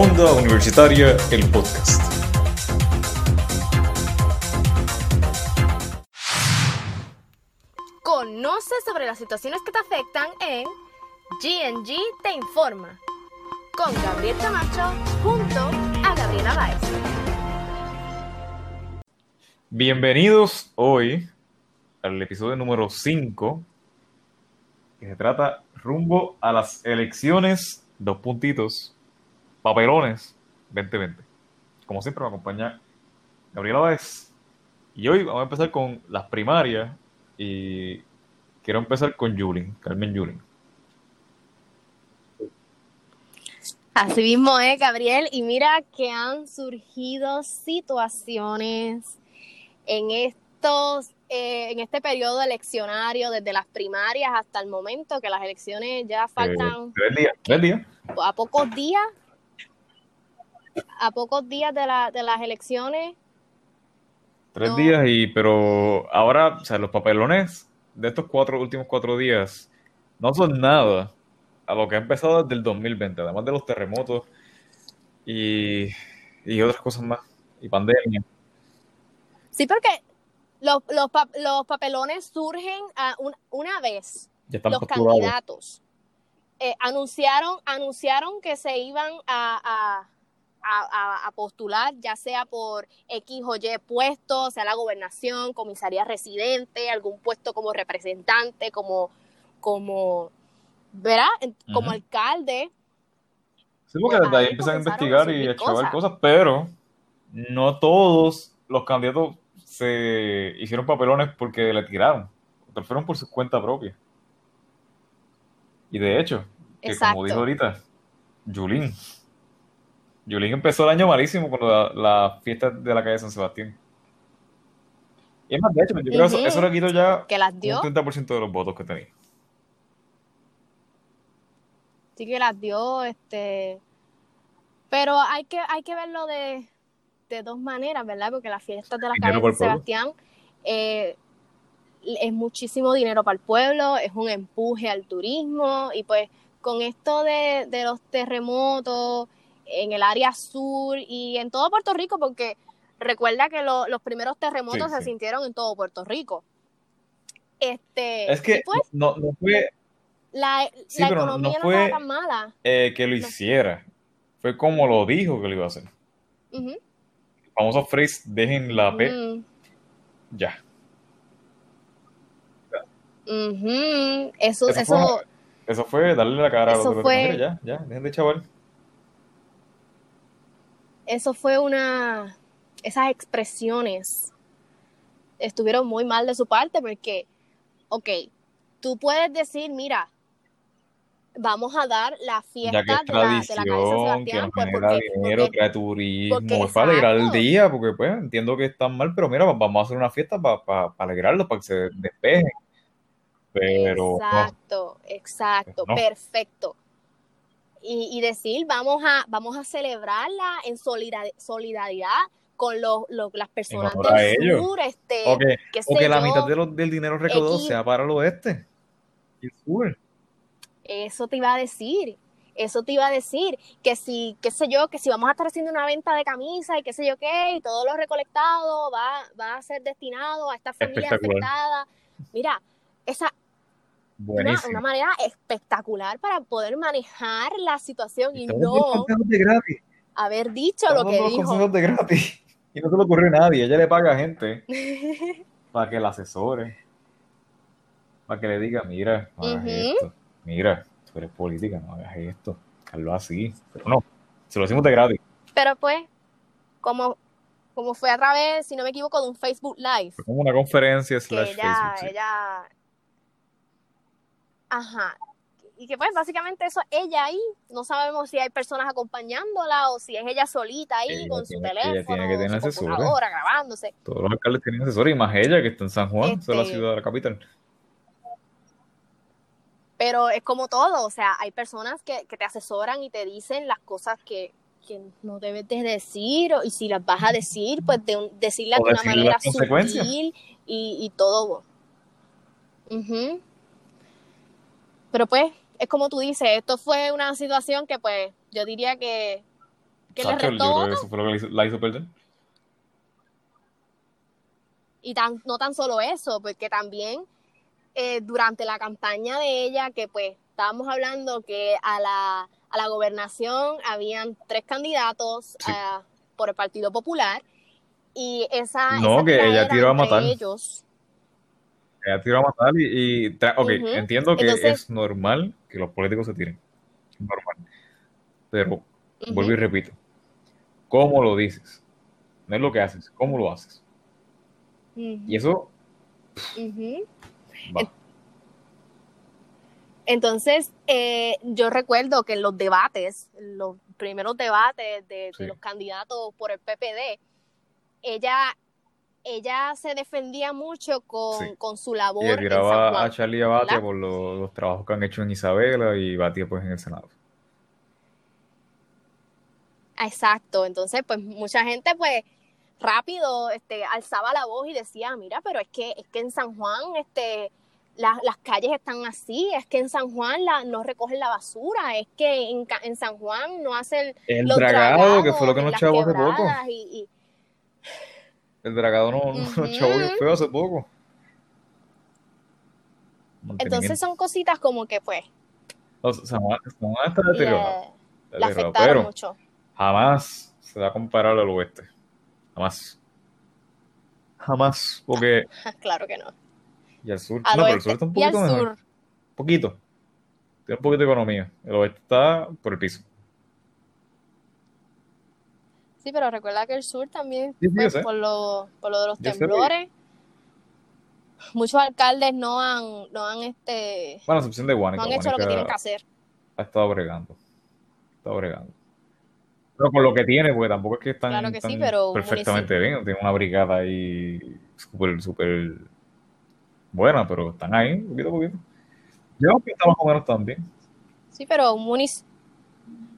Onda Universitaria, el podcast. Conoce sobre las situaciones que te afectan en GNG Te Informa con Gabriel Camacho junto a Gabriela Baez. Bienvenidos hoy al episodio número 5 que se trata rumbo a las elecciones, dos puntitos, papelones 2020. Como siempre me acompaña Gabriela Báez y hoy vamos a empezar con las primarias y quiero empezar con Yulin, Carmen Yulin. Así mismo es, Gabriel, y mira que han surgido situaciones en estos eh, en este periodo eleccionario, desde las primarias hasta el momento, que las elecciones ya faltan. Eh, tres días, tres días. A pocos días. A pocos días de, la, de las elecciones. Tres días, y pero ahora, o sea, los papelones de estos cuatro últimos cuatro días no son nada a lo que ha empezado desde el 2020, además de los terremotos y, y otras cosas más, y pandemia. Sí, porque los, los, los papelones surgen a una vez. los candidatos eh, anunciaron, anunciaron que se iban a, a, a, postular, ya sea por X o Y puesto, sea la gobernación, comisaría residente, algún puesto como representante, como, como, ¿verdad? Como alcalde. Sí, porque desde ahí empiezan a investigar y a echar cosas, pero no todos los candidatos se hicieron papelones porque le tiraron. Otros fueron por su cuenta propia. Y de hecho, que como dijo ahorita, Julín. Julín empezó el año malísimo con la, fiesta de la calle San Sebastián. Y es más, de hecho, yo creo que eso, le quitó ya que las dio. un 30% de los votos que tenía. Sí que las dio, este... Pero hay que, hay que verlo de, de dos maneras, ¿verdad? Porque las fiestas de la calle San Sebastián eh, es muchísimo dinero para el pueblo, es un empuje al turismo y pues con esto de, los terremotos en el área sur y en todo Puerto Rico, porque recuerda que los primeros terremotos se sintieron en todo Puerto Rico. Este, es que pues, no, fue la, economía no, fue, tan mala. Eh, que lo hiciera, fue como lo dijo que lo iba a hacer famoso phrase, dejen la P. Mm. Ya. Eso, eso, eso, fue, darle la cara a los fue, ya, ya, dejen de chaval. Eso fue una. Esas expresiones estuvieron muy mal de su parte porque, ok, tú puedes decir, mira, vamos a dar la fiesta de, la, de la calle Sebastián. Que pues, genera dinero, trae turismo, es para alegrar el día, porque pues entiendo que están mal, pero mira, vamos a hacer una fiesta para pa, alegrarlos, para que se despejen. Pero, exacto, exacto, perfecto. Y, y, decir, vamos a, vamos a celebrarla en solidaridad con los, las personas del sur, este, que o que la mitad de del dinero recaudado sea para el oeste. El sur. Eso te iba a decir. Eso te iba a decir que si, qué sé yo, que si vamos a estar haciendo una venta de camisas y qué sé yo qué, y todo lo recolectado va, va a ser destinado a esta familia afectada. Mira, esa una, una, manera espectacular para poder manejar la situación y no haber dicho lo que dijo. de gratis. Y no se le ocurre a nadie. Ella le paga a gente para que la asesore, para que le diga, mira, esto mira, tú eres política, no hagas esto, hazlo así. Pero no, se lo decimos de gratis. Pero pues, como, como fue a través, si no me equivoco, de un Facebook Live. Fue como una conferencia slash ella, Ella... Ajá. Y que pues básicamente eso, ella ahí, no sabemos si hay personas acompañándola o si es ella solita ahí con su teléfono, ella tiene que tener asesores. grabándose. Todos los alcaldes tienen asesores y más ella que está en San Juan, este... es la ciudad de la capital. Pero es como todo, o sea, hay personas que, te asesoran y te dicen las cosas que, no debes de decir, y si las vas a decir, pues de decirlas de una manera sutil y, y todo. Pero pues, es como tú dices, esto fue una situación que pues yo diría que Que le restó eso fue lo que la hizo perder. Y tan, no tan solo eso, porque también eh, durante la campaña de ella, que pues estábamos hablando que a la, a la gobernación habían tres candidatos eh, por el Partido Popular y esa... No, que ella tiró a matar. Ellos. A matar y... ok, entiendo que es normal que los políticos se tiren. Normal. Pero, vuelvo y repito, ¿cómo lo dices? No es lo que haces, ¿cómo lo haces? Y eso... Entonces, eh, yo recuerdo que en los debates, los primeros debates de, los candidatos por el PPD, ella, ella se defendía mucho con, su labor. Y tiraba a Charlie Batia por los, trabajos que han hecho en Isabela y Batia pues en el Senado. Exacto, entonces pues mucha gente pues rápido este, alzaba la voz y decía, mira, pero es que, es que en San Juan este, las calles están así, es que en San Juan la, no recogen la basura, es que en, en San Juan no hacen el dragado, que fue lo que nos chavó hace poco. El dragado no, nos chavó feo hace poco. Entonces son cositas como que pues. San Juan, está deteriorado. Le, afectaron mucho. Jamás se va a comparar al oeste. Jamás. Jamás. Porque. claro que no. Y al sur. no, pero el sur está un poquito mejor. Poquito. Tiene un poquito de economía. El oeste está por el piso. Sí, pero recuerda que el sur también, por, lo, por lo de los temblores, muchos alcaldes no han, no han este. Bueno, excepción de Guanica. No han hecho lo que tienen que hacer. Ha estado bregando. Ha estado bregando. Pero con lo que tiene, porque tampoco es que están, claro que sí, pero perfectamente bien. Tiene una brigada ahí súper, súper buena, pero están ahí, poquito a poquito. Yo que está más o menos también. Sí, pero un,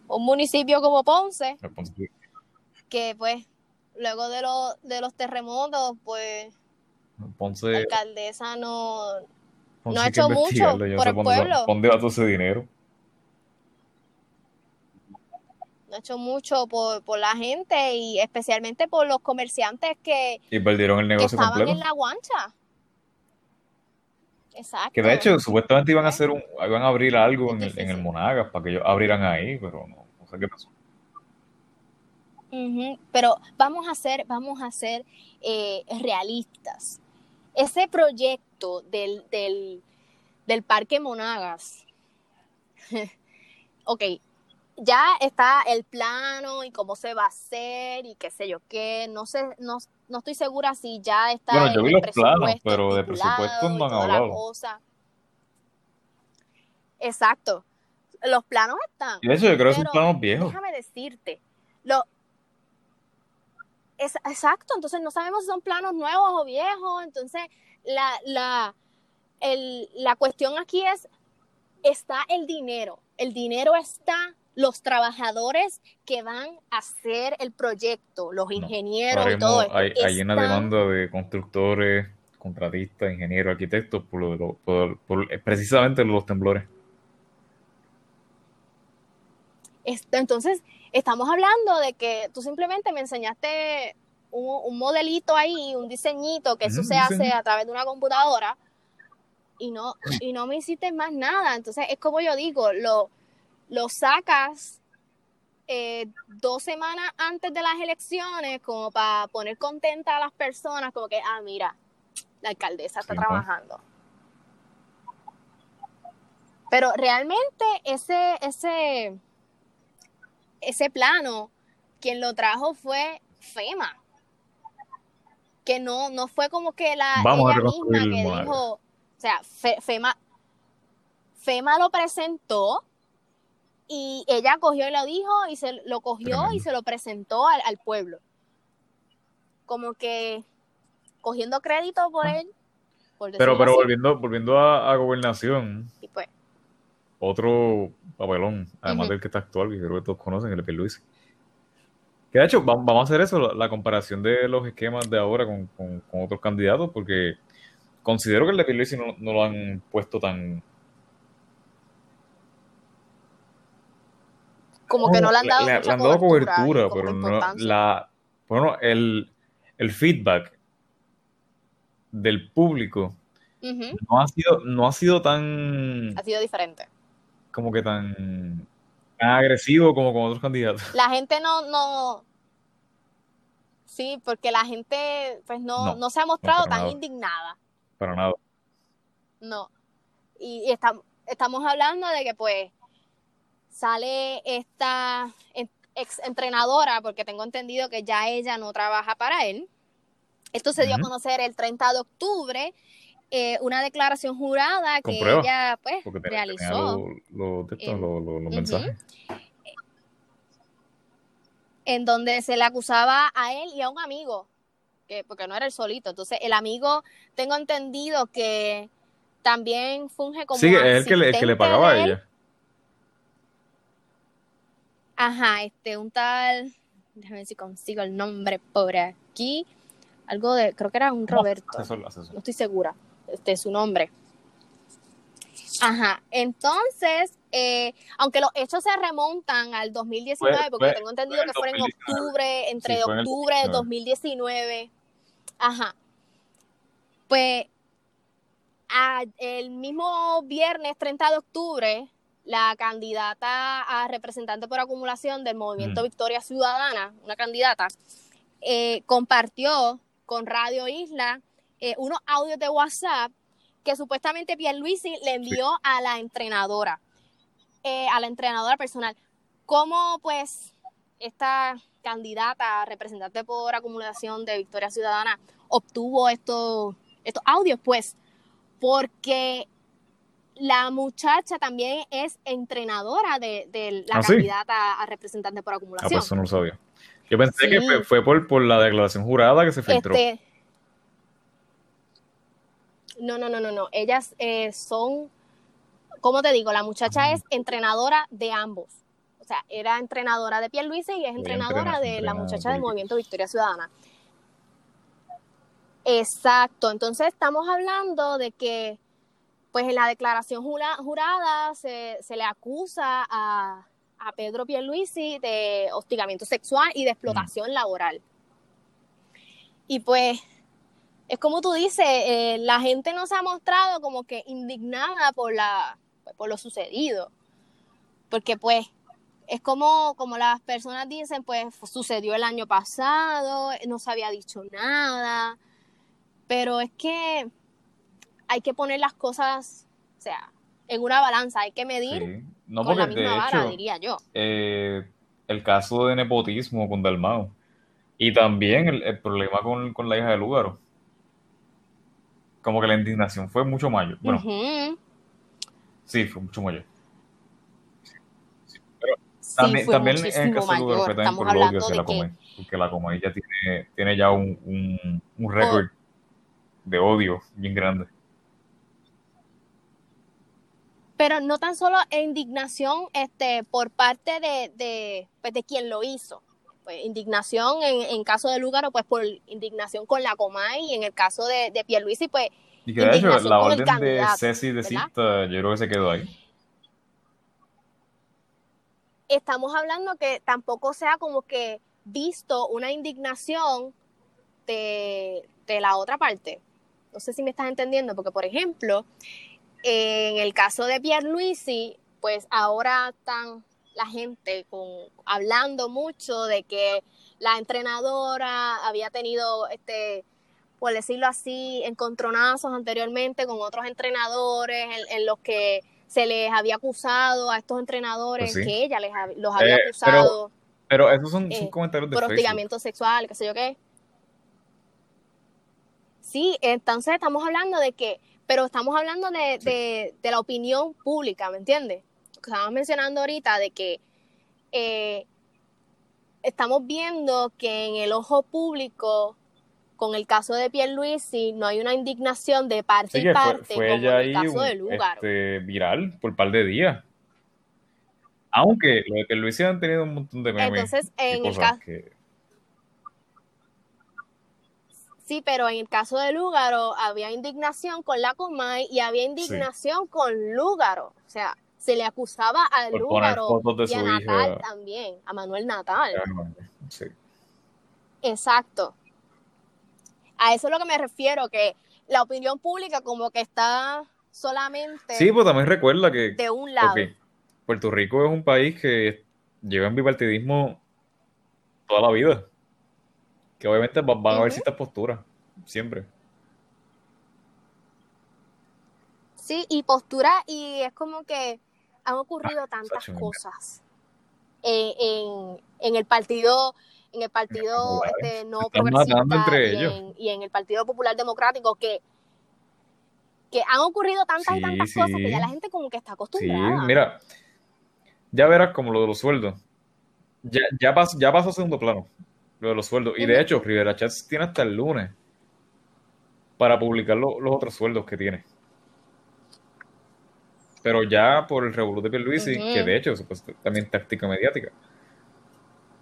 un municipio como Ponce, que pues luego de, de los terremotos, pues Ponce, la alcaldesa no, no ha hecho mucho por el pueblo. ¿Dónde va todo ese dinero? No ha hecho mucho por, por, la gente y especialmente por los comerciantes que, y perdieron el negocio que estaban en la guancha. Exacto. Que de hecho, supuestamente iban a hacer un, iban a abrir algo en el, en el, Monagas para que ellos abrieran ahí, pero no, no sé qué pasó. Pero vamos a ser, vamos a ser eh, realistas. Ese proyecto del, del, del Parque Monagas, ok, ya está el plano y cómo se va a hacer y qué sé yo qué, no sé, no, no estoy segura si ya está bueno, yo vi los planos, pero de presupuesto no han hablado. Exacto. Los planos están. Y eso yo creo que son planos viejos. Déjame decirte. Lo, es, exacto, entonces no sabemos si son planos nuevos o viejos. Entonces, la, la, el, la cuestión aquí es, está el dinero. El dinero está los trabajadores que van a hacer el proyecto, los ingenieros y todo esto. Hay, hay, una demanda de constructores, contratistas, ingenieros, arquitectos por, lo por, precisamente los temblores. Entonces, estamos hablando de que tú simplemente me enseñaste un, modelito ahí, un diseñito, que eso se hace a través de una computadora y no, y no me hiciste más nada. Entonces, es como yo digo, lo, lo sacas eh, dos semanas antes de las elecciones como para poner contenta a las personas, como que, ah, mira, la alcaldesa está trabajando. Pero realmente ese, ese, ese plano, quien lo trajo fue FEMA. Que no, no fue como que la ella misma que dijo, o sea, FEMA, FEMA lo presentó, y ella cogió y lo dijo y se lo cogió y se lo presentó al, pueblo. Como que cogiendo crédito por ah. él. pero pero volviendo volviendo a, gobernación. Otro papelón, además del que está actual, que creo que todos conocen, el Luis. Que de hecho, vamos a hacer eso, la, comparación de los esquemas de ahora con, otros candidatos, porque considero que el de Pierluisi no, no lo han puesto tan como que no le han dado, mucha han dado cobertura, pero no la bueno, el, el feedback del público no ha sido no ha sido tan ha sido diferente como que tan, agresivo como con otros candidatos. La gente no no sí porque la gente pues no, no, se ha mostrado tan indignada. Para nada. No. Y, estamos hablando de que pues sale esta ex entrenadora porque tengo entendido que ya ella no trabaja para él. Esto se dio a conocer el 30 de octubre, eh, una declaración jurada que ella pues realizó. los mensajes. En donde se le acusaba a él y a un amigo, que, porque no era el solito. Entonces, el amigo, tengo entendido que también funge como. Sí, es el que, le, que le pagaba a ella. Ajá, este, un tal. Déjame ver si consigo el nombre por aquí algo de, creo que era un Roberto, no, estoy segura, este es su nombre. Ajá, entonces, eh, aunque los hechos se remontan al 2019, porque tengo entendido que fue en octubre, entre octubre de 2019, ajá, pues el mismo viernes 30 de octubre, la candidata a representante por acumulación del movimiento Victoria Ciudadana, una candidata, eh, compartió con Radio Isla eh, unos audios de WhatsApp que supuestamente Pierluisi le envió a la entrenadora, eh, a la entrenadora personal. ¿Cómo pues esta candidata representante por acumulación de Victoria Ciudadana obtuvo estos, estos audios? Pues porque la muchacha también es entrenadora de, la ¿Ah, candidata a representante por acumulación. Ah, pues eso no lo sabía. Yo pensé que fue, por, la declaración jurada que se filtró. Este, no, no, no, no, no. Ellas eh, son, ¿cómo te digo? La muchacha es entrenadora de ambos. O sea, era entrenadora de Pierluisi y es entrenadora de la muchacha del Movimiento Victoria Ciudadana. Exacto. Entonces estamos hablando de que, pues en la declaración jurada se, se le acusa a, a Pedro Pierluisi de hostigamiento sexual y de explotación laboral. Y pues, es como tú dices, eh, la gente no se ha mostrado como que indignada por, la, por lo sucedido. Porque pues, es como, como las personas dicen, pues sucedió el año pasado, no se había dicho nada. Pero es que hay que poner las cosas, o sea, en una balanza, hay que medir no, porque de hecho, diría yo. Eh, el caso de nepotismo con Dalmao. Y también el, problema con, la hija de Lugaro. Como que la indignación fue mucho mayor. Bueno, sí, fue mucho mayor. pero también, también en el caso de fue también por el odio hacia la Comay. Porque la Comay ya tiene, tiene ya un, un, un récord oh. de odio bien grande pero no tan solo indignación este, por parte de, de, pues, de quien lo hizo. Pues, indignación en, en caso de Lugaro, pues por indignación con la Comay, y en el caso de, de Pierluisi, pues. Y que de hecho, la orden de Ceci de Cista, yo creo que se quedó ahí. Estamos hablando que tampoco sea como que visto una indignación de, de la otra parte. No sé si me estás entendiendo, porque por ejemplo, en el caso de Pierluisi, pues ahora están la gente con, hablando mucho de que la entrenadora había tenido, este, por decirlo así, encontronazos anteriormente con otros entrenadores en, los que se les había acusado a estos entrenadores pues que ella les, los había eh, acusado. Pero, esos son, eh, comentarios de Por hostigamiento sexual, qué sé yo qué. Sí, entonces estamos hablando de que pero estamos hablando de, la opinión pública, ¿me entiendes? Que estábamos mencionando ahorita de que eh, estamos viendo que en el ojo público, con el caso de Pierluisi, no hay una indignación de parte y parte fue, como en el caso de Lugar. Este, viral por un par de días. Aunque lo de Pierluisi han tenido un montón de memes. Entonces, en el caso... Sí, pero en el caso de Lúgaro había indignación con la Comay y había indignación con Lúgaro. O sea, se le acusaba a Lúgaro y a Natal también, a Manuel Natal. Sí. Exacto. A eso es lo que me refiero, que la opinión pública como que está solamente... Sí, pues también recuerda que... De un lado. Puerto Rico es un país que lleva en bipartidismo toda la vida. Que obviamente van a haber ciertas posturas, siempre. Sí, y postura, y es como que han ocurrido ah, tantas cosas eh, en, el partido en el partido este, no progresista y en, el Partido Popular Democrático que, que han ocurrido tantas y tantas cosas que ya la gente como que está acostumbrada. Sí, mira, ya verás como lo de los sueldos. Ya, ya, ya pasó a segundo plano, lo de los sueldos. Y de hecho, Rivera Chats tiene hasta el lunes para publicar los otros sueldos que tiene. Pero ya por el revoluto de Pierluisi, que de hecho es también táctica mediática,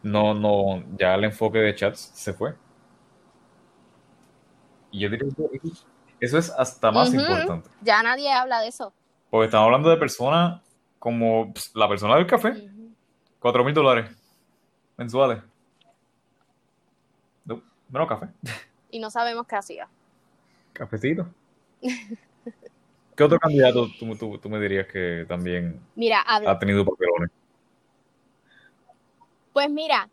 no, no, ya el enfoque de chats se fue. Y yo diría que eso es hasta más importante. Ya nadie habla de eso. Porque estamos hablando de personas como pues, la persona del café, cuatro mil dólares mensuales. No, menos café. Y no sabemos qué hacía. Cafecito. ¿Qué otro candidato tú, me dirías que también mira, ha tenido papelones? Pues mira,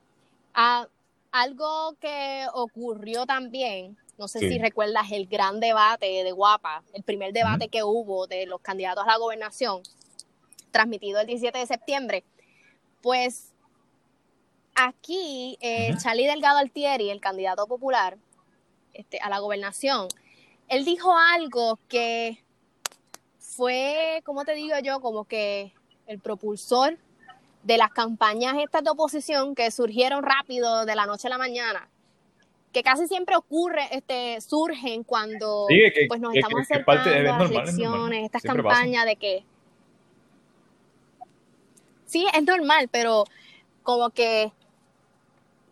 algo que ocurrió también, no sé si recuerdas el gran debate de Guapa, el primer debate que hubo de los candidatos a la gobernación, transmitido el 17 de septiembre, pues aquí eh, Charlie Delgado Altieri, el candidato popular este, a la gobernación, él dijo algo que fue, como te digo yo, como que el propulsor de las campañas estas de oposición que surgieron rápido de la noche a la mañana, que casi siempre ocurre, este, surgen cuando pues nos estamos acercando a las elecciones, estas campañas de que sí, es normal, pero como que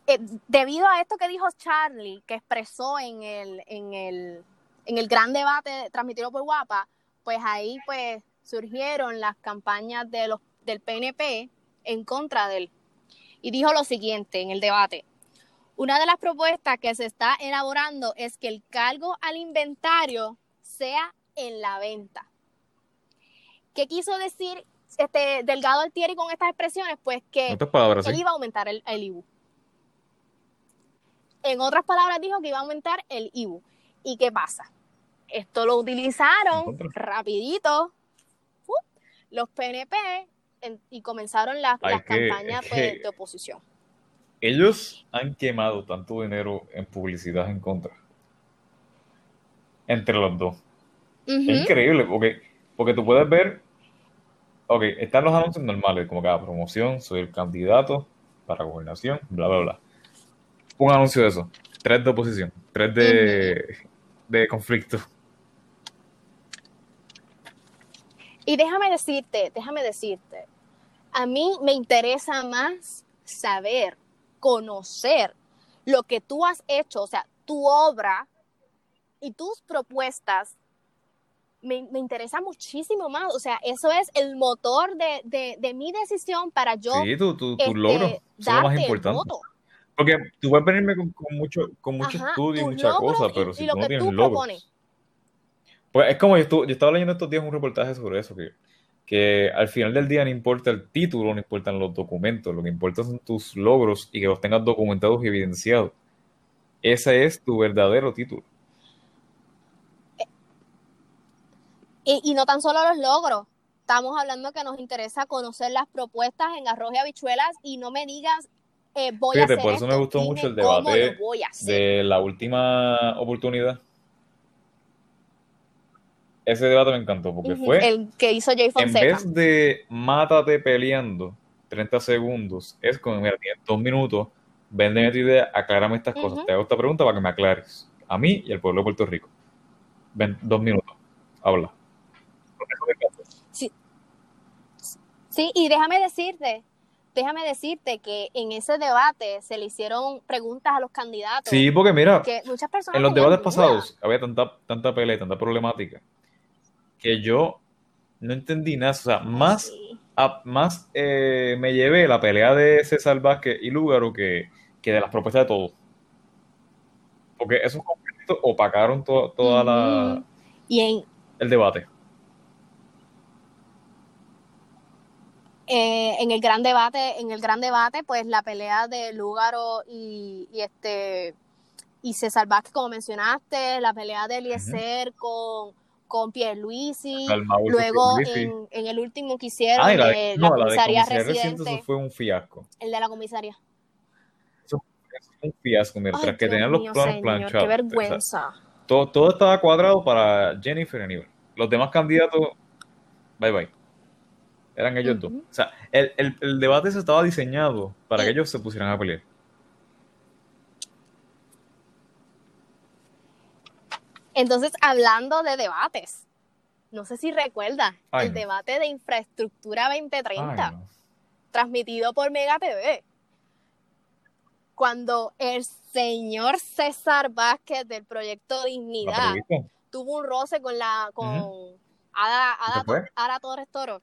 eh, debido a esto que dijo Charlie, que expresó en el, en el, en el gran debate transmitido por Guapa, pues ahí pues surgieron las campañas de los, del PNP en contra de él. Y dijo lo siguiente en el debate. Una de las propuestas que se está elaborando es que el cargo al inventario sea en la venta. ¿Qué quiso decir este Delgado Altieri con estas expresiones? Pues que él iba a aumentar el, el, IBU. En otras palabras dijo que iba a aumentar el IBU. ¿Y qué pasa? Esto lo utilizaron rapidito los PNP y comenzaron las, campañas pues, de oposición. Ellos han quemado tanto dinero en publicidad en contra. Entre los dos. Es increíble, porque, porque tú puedes ver, ok, están los anuncios normales, como cada promoción, soy el candidato para gobernación, bla, bla, bla. Un anuncio de eso, tres de oposición, tres de, de conflicto. Y déjame decirte, déjame decirte, a mí me interesa más saber, conocer lo que tú has hecho, o sea, tu obra y tus propuestas. Me, interesa muchísimo más, o sea, eso es el motor de, mi decisión para yo. Sí, tu, tu, tu este, logro, lo más importante. Porque tú puedes venirme con, mucho, con mucho estudio y muchas cosas, pero si tú no tienes logros. Pues es como yo, yo estaba leyendo estos días un reportaje sobre eso, que, que al final del día no importa el título, no importan los documentos, lo que importa son tus logros y que los tengas documentados y evidenciados. Ese es tu verdadero título. Y, no tan solo los logros, estamos hablando que nos interesa conocer las propuestas en arroz y habichuelas y no me digas eh, voy a hacer por eso me gustó mucho el debate de la última oportunidad ese debate me encantó porque fue el que hizo Jay Fonseca. En vez de mátate peleando 30 segundos, es como, mira, tienes dos minutos, véndeme tu idea, aclárame estas cosas. Te hago esta pregunta para que me aclares. A mí y al pueblo de Puerto Rico. Ven, dos minutos. Habla. Sí. sí, y déjame decirte, déjame decirte que en ese debate se le hicieron preguntas a los candidatos. Sí, porque mira, muchas personas en los debates pasados había tanta, tanta pelea, tanta problemática, que yo no entendí nada. O sea, más, más eh, me llevé la pelea de César Vázquez y Lúgaro que, de las propuestas de todos. Porque esos conflictos opacaron toda la... Y el debate. Eh, en el gran debate, en el gran debate, pues la pelea de Lúgaro y, este y César Vázquez, como mencionaste, la pelea de Eliezer con, con Pierluisi, luego en, en, el último que hicieron, ah, la, no, comisaría, residente, eso fue un fiasco. El de la comisaría. Eso, fue un fiasco, mientras que tenían los planos planchados. Qué vergüenza. todo, todo estaba cuadrado para Jennifer y Aníbal. Los demás candidatos, bye bye. Eran ellos dos. O sea, el, debate se estaba diseñado para que ellos se pusieran a pelear. Entonces, hablando de debates, no sé si recuerdas el debate de infraestructura 2030, transmitido por Mega TV, cuando el señor César Vázquez del proyecto Dignidad tuvo un roce con la con Ada, Torres Toro.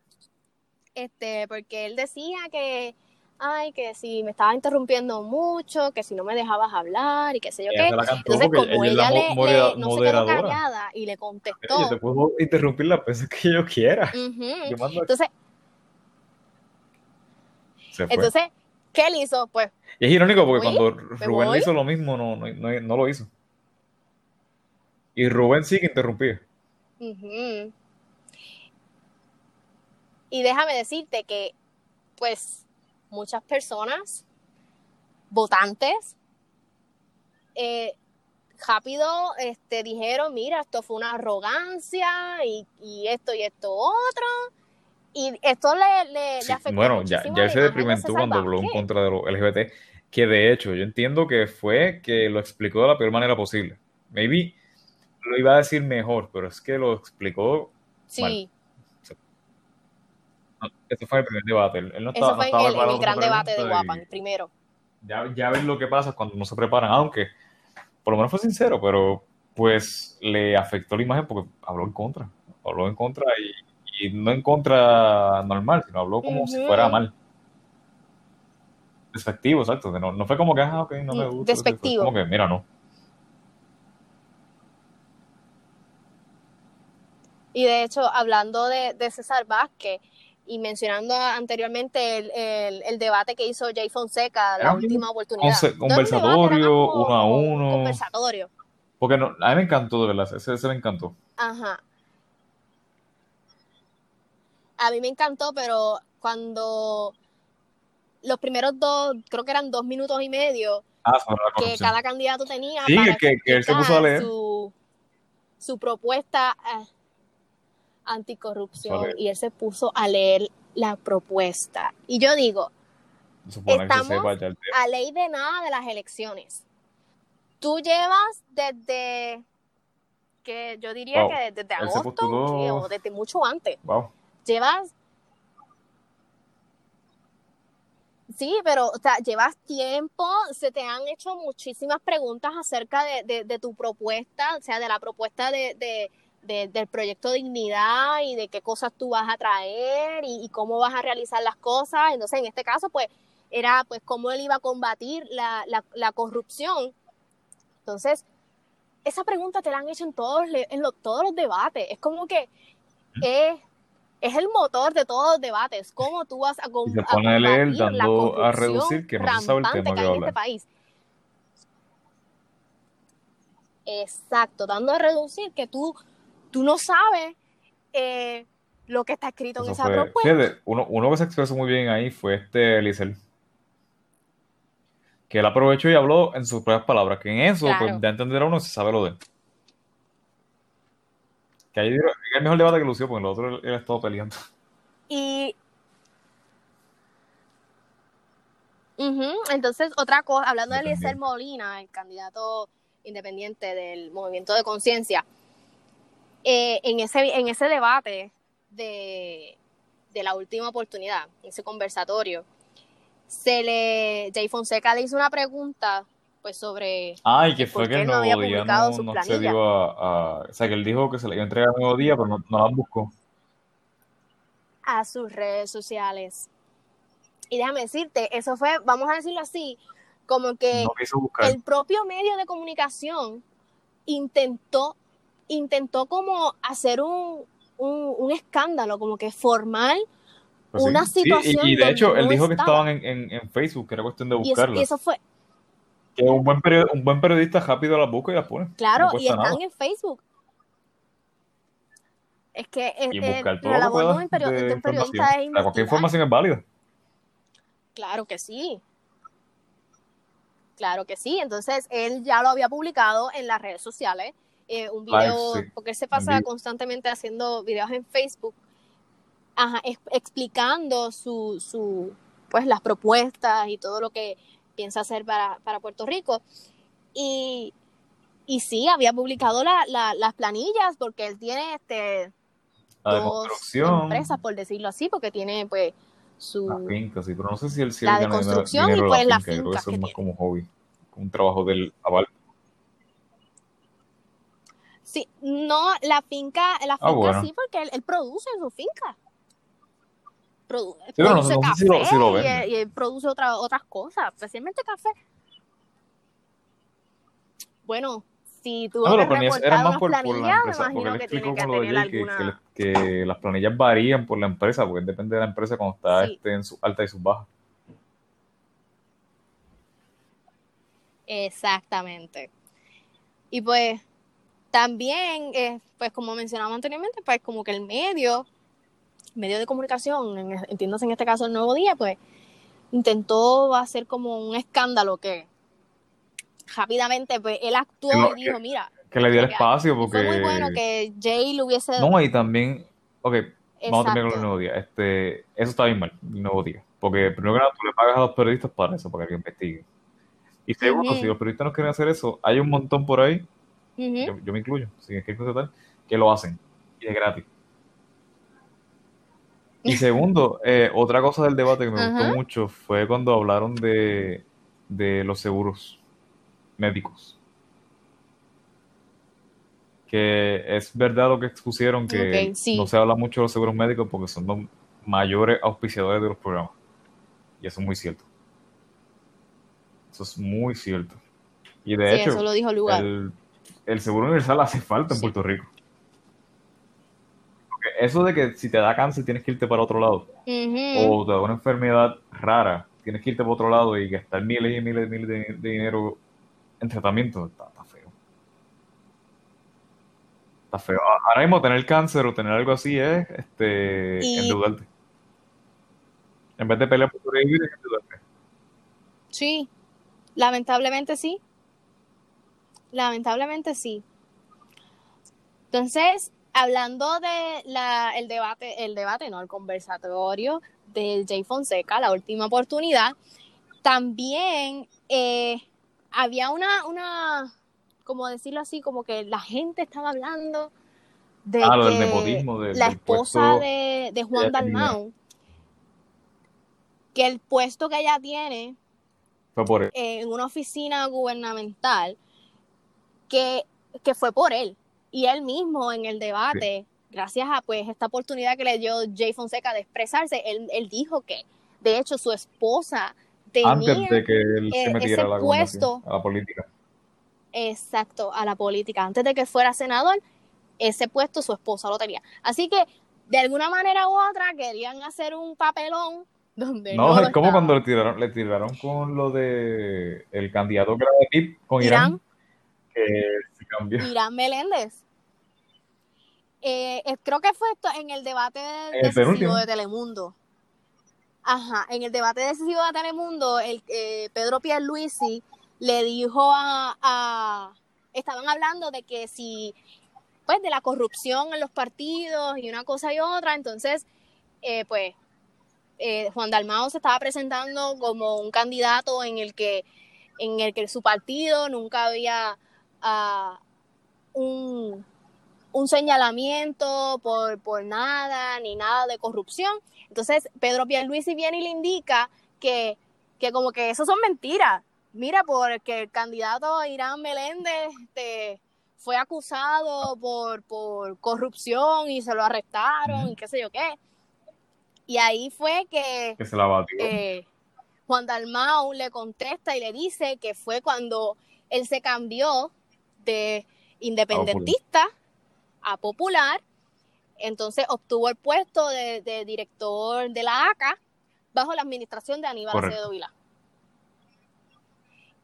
Este, porque él decía que, ay, que si me estaba interrumpiendo mucho, que si no me dejabas hablar y qué sé yo qué. Entonces, como ella, le, no se quedó callada y le contestó. Yo te puedo interrumpir las veces que yo quiera. Entonces, entonces, ¿qué él hizo? Pues. Y es irónico porque cuando Rubén hizo lo mismo, no, no, no, lo hizo. Y Rubén sí que interrumpía. Y déjame decirte que, pues, muchas personas, votantes, eh, rápido este, dijeron, mira, esto fue una arrogancia y, esto y esto otro. Y esto le, le, afectó Bueno, ya, ya se deprimentó cuando habló en contra de los LGBT, que de hecho yo entiendo que fue que lo explicó de la peor manera posible. Maybe lo iba a decir mejor, pero es que lo explicó sí. Ese fue el primer debate. Él no estaba, Eso fue el, gran debate de Guapan, primero. Ya, ya ven lo que pasa cuando no se preparan, aunque por lo menos fue sincero, pero pues le afectó la imagen porque habló en contra. Habló en contra y, y no en contra normal, sino habló como si fuera mal. Despectivo, exacto. No, no fue como que, ah, ok, no me gusta. Despectivo. Como que, mira, no. Y de hecho, hablando de, de César Vázquez, y mencionando anteriormente el, el, debate que hizo Jay Fonseca, la última oportunidad. conversatorio, uno a uno. Conversatorio. Porque no, a mí me encantó, de verdad, ese, ese me encantó. Ajá. A mí me encantó, pero cuando los primeros dos, creo que eran dos minutos y medio, ah, que cada candidato tenía para que, que él se puso a leer. Su, su propuesta. Eh, anticorrupción y él se puso a leer la propuesta. Y yo digo, estamos a ley de nada de las elecciones. Tú llevas desde que yo diría que desde agosto o desde mucho antes. Llevas Sí, pero o sea, llevas tiempo, se te han hecho muchísimas preguntas acerca de, de, tu propuesta, o sea, de la propuesta de, del proyecto Dignidad y de qué cosas tú vas a traer y, cómo vas a realizar las cosas. Entonces, en este caso, pues, era pues cómo él iba a combatir la, la, corrupción. Entonces, esa pregunta te la han hecho en todos, en todos los debates. Es como que es, es el motor de todos los debates. ¿Cómo tú vas a, combatir la corrupción a reducir que no se sabe el tema que, hay en este país? Exacto, dando a reducir que tú tú no sabes eh, lo que está escrito en esa propuesta. uno, que se expresó muy bien ahí fue este Liesel. Que él aprovechó y habló en sus propias palabras, que en eso, pues, de entender a uno, se sabe lo de él. Que ahí es el mejor debate que lució, porque el otro él, estado peleando. Y Entonces, otra cosa, hablando de Eliezer Molina, el candidato independiente del Movimiento de Conciencia, eh, en, ese, en ese debate de, la última oportunidad, ese conversatorio, se le, Jay Fonseca le hizo una pregunta pues sobre Ay, que fue que no, había publicado no, no se dio a, O sea, que él dijo que se le iba a entregar el nuevo día, pero no, la buscó. a sus redes sociales. Y déjame decirte, eso fue, vamos a decirlo así, como que el propio medio de comunicación intentó, intentó como hacer un, un, escándalo, como que formar pues una situación. y, de hecho, él dijo que estaban en, en, Facebook, que era cuestión de buscarlo. Y eso, fue. Que un buen, periodista, un buen periodista rápido la busca y la pone. Claro, y están en Facebook. Es que la labor de un periodista es Cualquier información es válida. Claro que sí. Claro que sí. Entonces, él ya lo había publicado en las redes sociales. Eh, un video, porque él se pasa constantemente haciendo videos en Facebook, explicando su, su, pues, las propuestas y todo lo que piensa hacer para, para Puerto Rico. Y, y sí, había publicado las planillas porque él tiene este dos empresas, por decirlo así, porque tiene pues su... La finca, sí, pero no sé si él si La de construcción y pues la finca. eso es más como hobby, un trabajo del aval. Sí, no, la finca, la ah, finca sí, porque él, produce en su finca. produce café y, él, produce otra, otras cosas, especialmente café. Bueno, si tú no, planillas eran más por, por, la empresa, porque él explicó con lo de Jay que, que, las planillas varían por la empresa, porque depende de la empresa cuando está este, en su alta y sus bajas. Exactamente. Y pues también, eh, pues como mencionamos anteriormente, pues como que el medio, medio de comunicación, entiéndose en este caso el Nuevo Día, pues intentó hacer como un escándalo que rápidamente, pues él actuó y dijo, mira. Que le dio el espacio porque... Fue muy bueno que Jay lo hubiese... No, y también, ok, vamos a terminar con el nuevo día. Este, eso está bien mal, el nuevo día. Porque primero que nada, tú le pagas a los periodistas para eso, para que investiguen. Y segundo, si los periodistas no quieren hacer eso, hay un montón por ahí, yo, me incluyo, sin que tal, que lo hacen. Y es gratis. Y segundo, eh, otra cosa del debate que me gustó mucho fue cuando hablaron de, de los seguros médicos. Que es verdad lo que expusieron, que no se habla mucho de los seguros médicos porque son los mayores auspiciadores de los programas. Y eso es muy cierto. Eso es muy cierto. Y de hecho, El, seguro universal hace falta en Puerto Rico. Porque eso de que si te da cáncer tienes que irte para otro lado, o te da una enfermedad rara, tienes que irte para otro lado y gastar miles y miles y miles de dinero en tratamiento está, feo. Está feo. Ahora mismo tener cáncer o tener algo así es este, endeudarte. En vez de pelear por sobrevivir, es endeudarte. Sí, lamentablemente sí. Lamentablemente sí. Entonces, hablando de la, el debate, el debate, no, el conversatorio de Jay Fonseca, la última oportunidad, también eh, había una, una, como decirlo así, como que la gente estaba hablando de ah, que la esposa de, de, Juan Dalmau, que el puesto que ella tiene en una oficina gubernamental, que, que, fue por él. Y él mismo en el debate, gracias a pues esta oportunidad que le dio Jay Fonseca de expresarse, él, él dijo que de hecho su esposa antes de que él se e-, metiera a la, puesto, a la política. Exacto, a la política. Antes de que fuera senador, ese puesto su esposa lo tenía. Así que, de alguna manera u otra, querían hacer un papelón donde no, es como cuando le tiraron, le tiraron con lo de el candidato que era de PIB con Irán, que se cambió. Irán Meléndez. Eh, creo que fue esto en el debate decisivo de Telemundo. Ajá, en el debate decisivo de Telemundo, el, eh, Pedro Pierluisi le dijo a, Estaban hablando de que si... Pues de la corrupción en los partidos y una cosa y otra, entonces, eh, pues, eh, Juan Dalmao se estaba presentando como un candidato en el que, en el que su partido nunca había uh, un, un señalamiento por, por nada, ni nada de corrupción. Entonces, Pedro Pierluisi viene y le indica que, que como que eso son mentiras. Mira, porque el candidato Irán Meléndez este, fue acusado por, por corrupción y se lo arrestaron y qué sé yo qué. Y ahí fue que, se la batió. Eh, Juan Dalmau le contesta y le dice que fue cuando él se cambió de independentista a popular, entonces obtuvo el puesto de, director de la ACA bajo la administración de Aníbal Acevedo Vilá.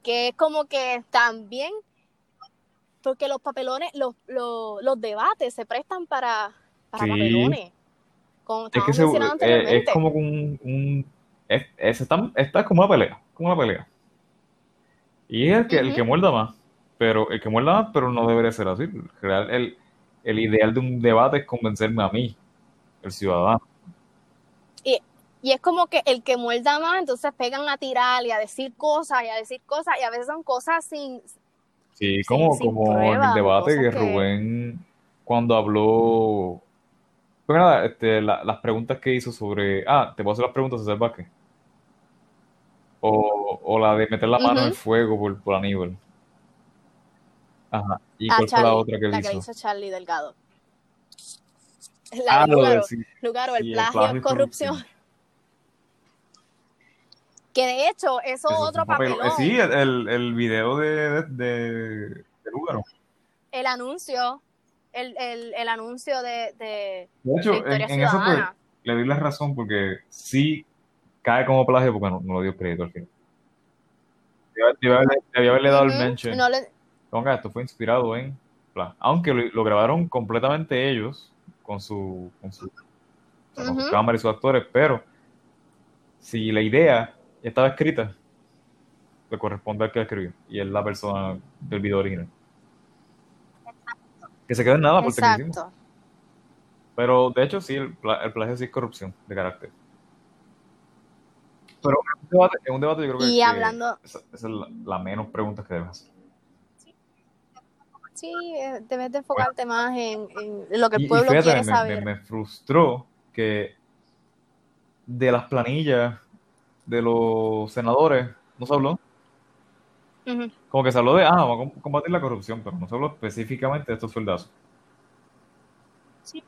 Que es como que también, porque los papelones, los, los, debates se prestan para, para papelones. Como es, que eh, es como un, un es, está, como una pelea, como una pelea. Y es el que, el que muerda más, pero el que muerda más, pero no debería ser así. El, el ideal de un debate es convencerme a mí, el ciudadano. Y, y es como que el que muerda más, entonces pegan a tirar y a decir cosas y a decir cosas, y a veces son cosas sin. Sí, como, como en el debate que Rubén, cuando habló. Pues nada, este, las preguntas que hizo sobre. Ah, te puedo hacer las preguntas de Vázquez. O, o la de meter la mano en fuego por, por Aníbal. Ajá. ¿Y cuál fue la otra que la hizo? que hizo Charlie Delgado. La ah, de Lugaro, el, plagio es corrupción. Que de hecho, eso, es otro papelón. Eh, sí, el, el video de, de, de, Lugaro. El anuncio, el, el, el anuncio de, de, de hecho, en, en, eso pues, le doy la razón porque sí cae como plagio porque no, no lo dio crédito al final. Debía haberle, dado el mention. No le, esto fue inspirado en, aunque lo, grabaron completamente ellos con su, con su, cámara y sus actores, pero si la idea estaba escrita, le corresponde al que la escribió y es la persona del video original. Que se quede en nada por Exacto. Pero de hecho sí, el, plagio sí es corrupción de carácter. Pero en un debate, en un debate yo creo que, esa, es la, la menos preguntas que debes hacer. Sí, debes de enfocarte más en, lo que el pueblo quiere saber. Me, frustró que de las planillas de los senadores no se habló. Como que se habló de, ah, vamos a combatir la corrupción, pero no se habló específicamente de estos sueldazos. Sí,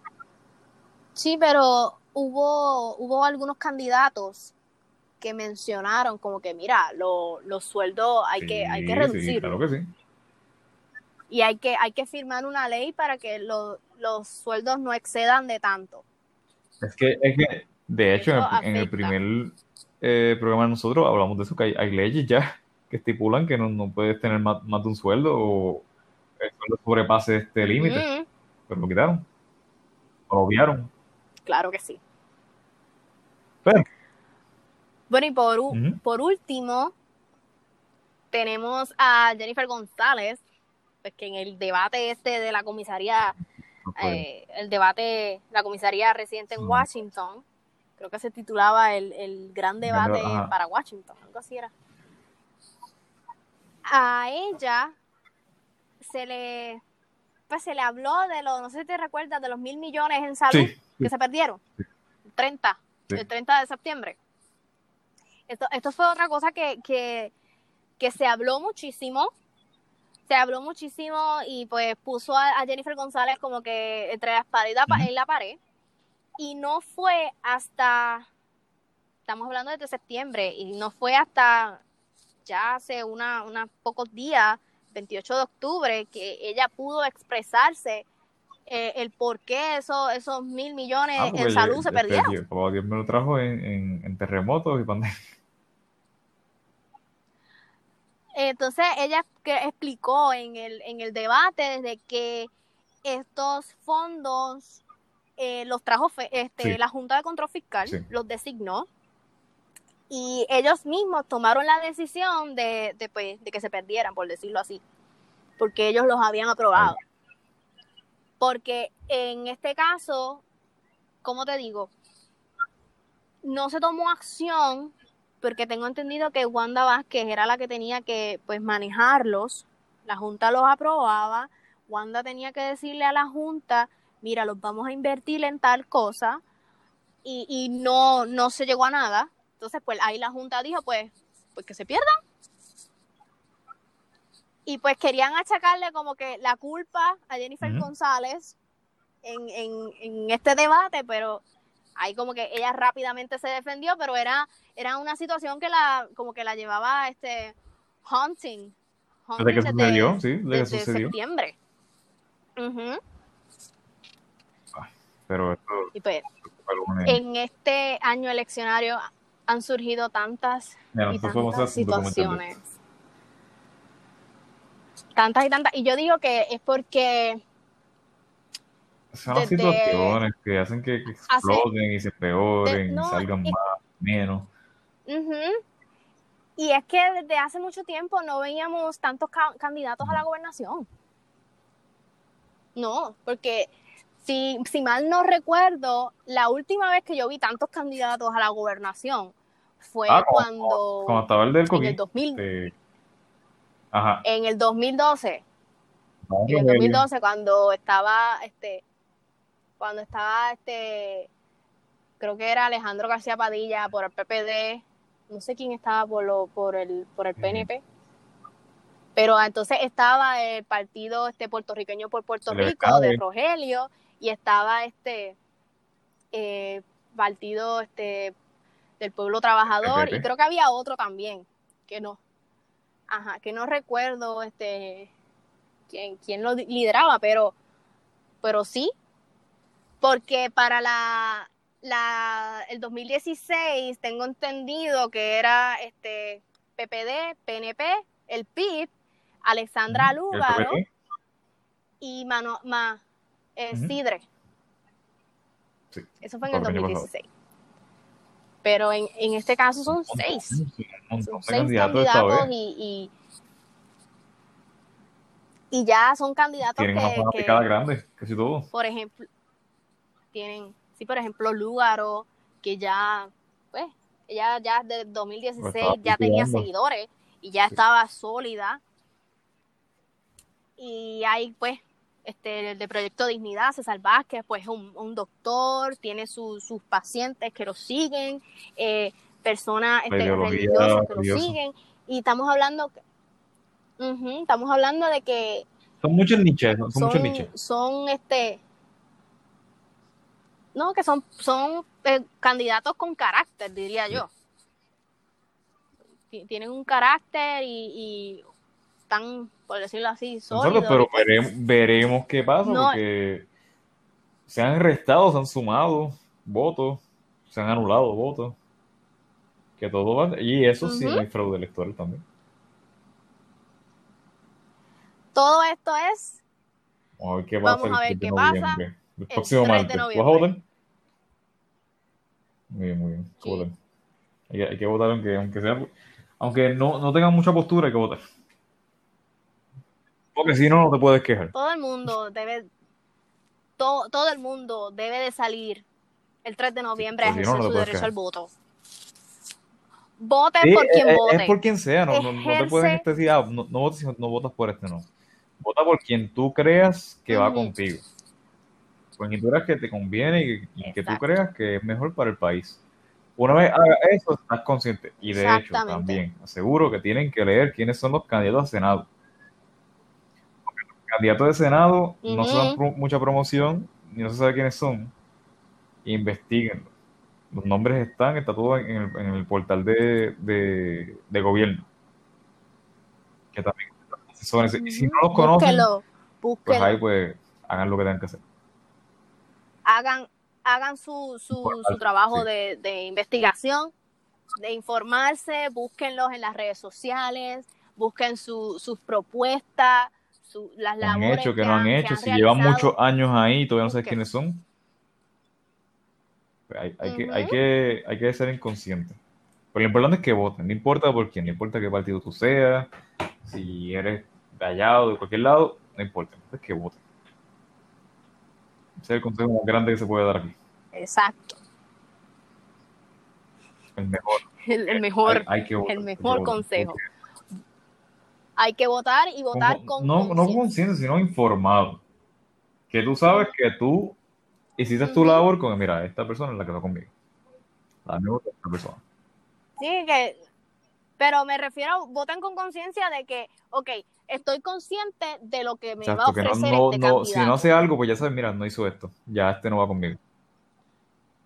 sí pero hubo, hubo algunos candidatos que mencionaron como que, mira, los sueldos hay, que, hay que reducirlos. Sí, claro que sí y hay que, hay que firmar una ley para que los sueldos no excedan de tanto. Es que, es que de hecho, en, el primer eh, programa de nosotros hablamos de eso, que hay, leyes ya que estipulan que no, puedes tener más, de un sueldo o el sueldo sobrepase este límite. Pero lo quitaron. lo obviaron. Claro que sí. Bueno, y por, por último, tenemos a Jennifer González, pues que en el debate este de la comisaría, eh, el debate, la comisaría residente en Washington, creo que se titulaba el, gran debate para Washington, algo así era. A ella se le pues se le habló de los, no sé si te recuerdas, de los mil millones en salud que se perdieron. 30, el 30 de septiembre. Esto, esto fue otra cosa que, que, que se habló muchísimo se habló muchísimo y pues puso a, Jennifer González como que entre la espada y en la pared. Y no fue hasta, estamos hablando desde septiembre, y no fue hasta ya hace una, unos pocos días, 28 de octubre, que ella pudo expresarse eh, el por qué eso, esos mil millones ah, en salud se perdieron. Dios me lo trajo en, en terremotos y pandemia. Entonces ella explicó en el, en el debate desde que estos fondos eh, los trajo este, la Junta de Control Fiscal, los designó, y ellos mismos tomaron la decisión de, pues, de, que se perdieran, por decirlo así, porque ellos los habían aprobado. Porque en este caso, como te digo, no se tomó acción porque tengo entendido que Wanda Vázquez era la que tenía que pues manejarlos, la Junta los aprobaba, Wanda tenía que decirle a la Junta, mira, los vamos a invertir en tal cosa, y, y no, no se llegó a nada. Entonces, pues ahí la Junta dijo, pues, pues que se pierdan. Y pues querían achacarle como que la culpa a Jennifer González en, en, en este debate, pero ahí como que ella rápidamente se defendió, pero era, era una situación que la, como que la llevaba este haunting. desde que sucedió, sí, desde, sucedió. septiembre. pero esto, pues, en este año eleccionario han surgido tantas, y tantas situaciones. Tantas y tantas. Y yo digo que es porque son situaciones que hacen que, exploten y se peoren y salgan más, menos. Y es que desde hace mucho tiempo no veíamos tantos candidatos a la gobernación. No, porque si, si mal no recuerdo, la última vez que yo vi tantos candidatos a la gobernación fue ah, cuando... Cuando estaba el del En el 2000. Ajá. En el 2012. en el 2012, cuando estaba este cuando estaba este, creo que era Alejandro García Padilla por el PPD, no sé quién estaba por, lo, por, el, por el PNP, pero entonces estaba el partido este puertorriqueño por Puerto Rico de Rogelio y estaba este eh, partido este del pueblo trabajador y creo que había otro también que no ajá que no recuerdo este quién, quién lo lideraba pero pero sí porque para la, la, el 2016 tengo entendido que era este PPD, PNP, el PIB, Alexandra Lúgaro y Mano, Ma, eh, Sidre. Eso fue en el 2016. Pero en, en este caso son seis. Son seis candidatos y, y, ya son candidatos que, que, grande, casi todo. Por ejemplo, tienen, sí, por ejemplo, Lugaro, que ya, pues, ella ya desde 2016 ya tenía seguidores y ya estaba sólida. Y hay, pues, este, el de Proyecto Dignidad, César Vázquez, pues, un, un doctor, tiene sus pacientes que lo siguen, eh, personas este, religiosas que lo siguen, y estamos hablando, estamos hablando de que son muchos nichos, son, son, muchos nichos. Son, este, no, que son, son eh, candidatos con carácter, diría yo. Tienen un carácter y, están, por decirlo así, sólidos. pero veremos, qué pasa, porque se han restado, se han sumado votos, se han anulado votos. Que todo va. Y eso sí hay fraude electoral también. Todo esto es. Vamos a ver qué pasa. Vamos a ver qué pasa. El próximo martes. ¿Vas a votar? Muy bien, muy bien. Hay, que votar aunque, aunque sea, aunque no, no tengan mucha postura, hay que votar. Porque si no, no te puedes quejar. Todo el mundo debe, todo, todo el mundo debe de salir el 3 de noviembre a ejercer su derecho al voto. Voten por quien vote. Es por quien sea, no, no, te puedes decir, ah, no, no, votas, no votas por este, no. Vota por quien tú creas que va contigo coyunturas que te conviene y, que tú creas que es mejor para el país. Una vez haga eso, estás consciente. Y de hecho, también aseguro que tienen que leer quiénes son los candidatos a Senado. Porque los candidatos de Senado no se dan mucha promoción, ni no se sabe quiénes son. Investíguenlo. Los nombres están, está todo en el, portal de, de, gobierno. Que también Y si no los conocen, pues ahí pues hagan lo que tengan que hacer hagan, hagan su, su, su trabajo de, de, investigación, de informarse, búsquenlos en las redes sociales, busquen su, sus propuestas, su, las labores. Han hecho, que, no han, hecho, si llevan muchos años ahí y todavía no sabes quiénes son. Pues hay, hay, que, hay, que, hay que ser inconsciente. Pero lo importante es que voten, no importa por quién, no importa qué partido tú seas, si eres de allá o de cualquier lado, no importa, es que voten. Ese es el consejo más grande que se puede dar aquí. Exacto. El mejor. El, mejor, el mejor consejo. Hay que votar y votar con, no, no con conciencia, sino informado. Que tú sabes que tú hiciste tu labor con, mira, esta persona es la que va conmigo. La otra esta persona. Sí, que, pero me refiero, voten con conciencia de que, ok, estoy consciente de lo que me va a ofrecer este Si no hace algo, pues ya sabes, mira, no hizo esto, ya este no va conmigo.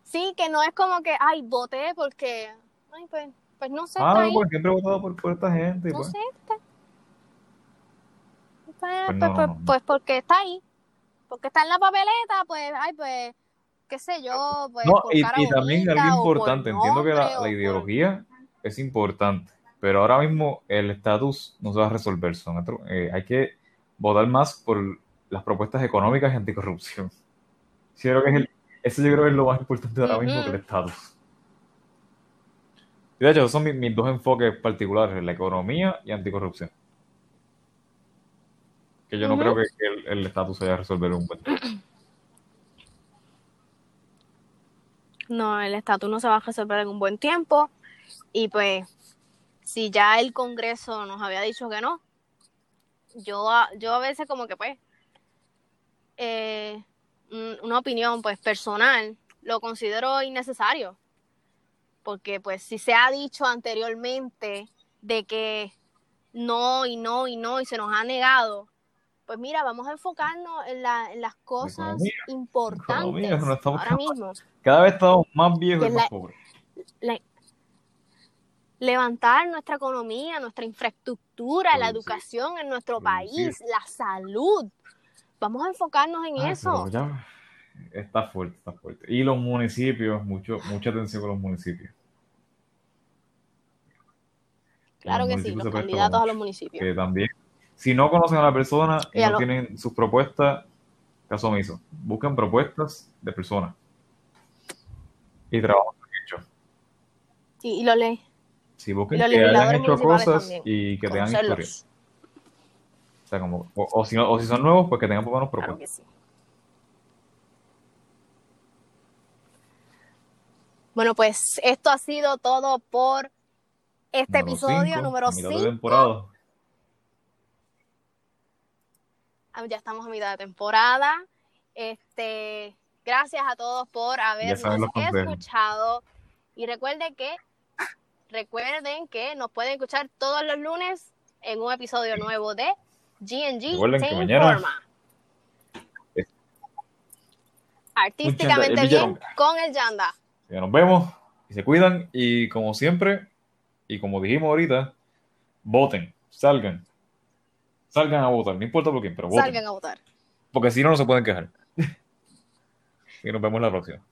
Sí, que no es como que, ay, voté porque, ay, pues, pues no sé. Ah, pues siempre he votado por, esta gente. No pues. sé, pues, pues, pues, pues, porque está ahí. Porque está en la papeleta, pues, ay, pues, qué sé yo, pues. No, y, y, también algo importante, entiendo que la, ideología es importante, pero ahora mismo el estatus no se va a resolver. Son, eh, hay que votar más por las propuestas económicas y anticorrupción. Sí, creo que es el, eso yo creo que es lo más importante ahora mismo que el estatus. De hecho, esos son mis, dos enfoques particulares, la economía y anticorrupción. Que yo no creo que, el estatus se vaya a resolver un buen tiempo. No, el estatus no se va a resolver en un buen tiempo. Y pues, si ya el Congreso nos había dicho que no, yo, yo a veces como que pues, eh, una opinión pues personal, lo considero innecesario. Porque pues si se ha dicho anteriormente de que no y no y no y se nos ha negado, pues mira, vamos a enfocarnos en, las cosas importantes ahora mismo. Cada vez estamos más viejos y más pobres levantar nuestra economía, nuestra infraestructura, la educación en nuestro país, la salud. Vamos a enfocarnos en eso. está fuerte, está fuerte. Y los municipios, mucho, mucha atención con los municipios. Claro que sí, los candidatos a los municipios. Que también, si no conocen a la persona y, no tienen sus propuestas, caso omiso. Busquen propuestas de personas. Y trabajo hecho. y lo leen. Si busquen que hayan hecho cosas y que tengan historia. O sea, como, o, si o si son nuevos, pues que tengan por menos propuestas. Bueno, pues esto ha sido todo por este episodio número 5. Ah, ya estamos a mitad de temporada. Este, gracias a todos por habernos escuchado. Y recuerden que Recuerden que nos pueden escuchar todos los lunes en un episodio nuevo de GNG Te Informa. Artísticamente bien con el Yanda. Ya nos vemos y se cuidan y como siempre y como dijimos ahorita, voten, salgan. Salgan a votar, no importa por quién, pero voten. Salgan a votar. Porque si no, no se pueden quejar. y nos vemos la próxima.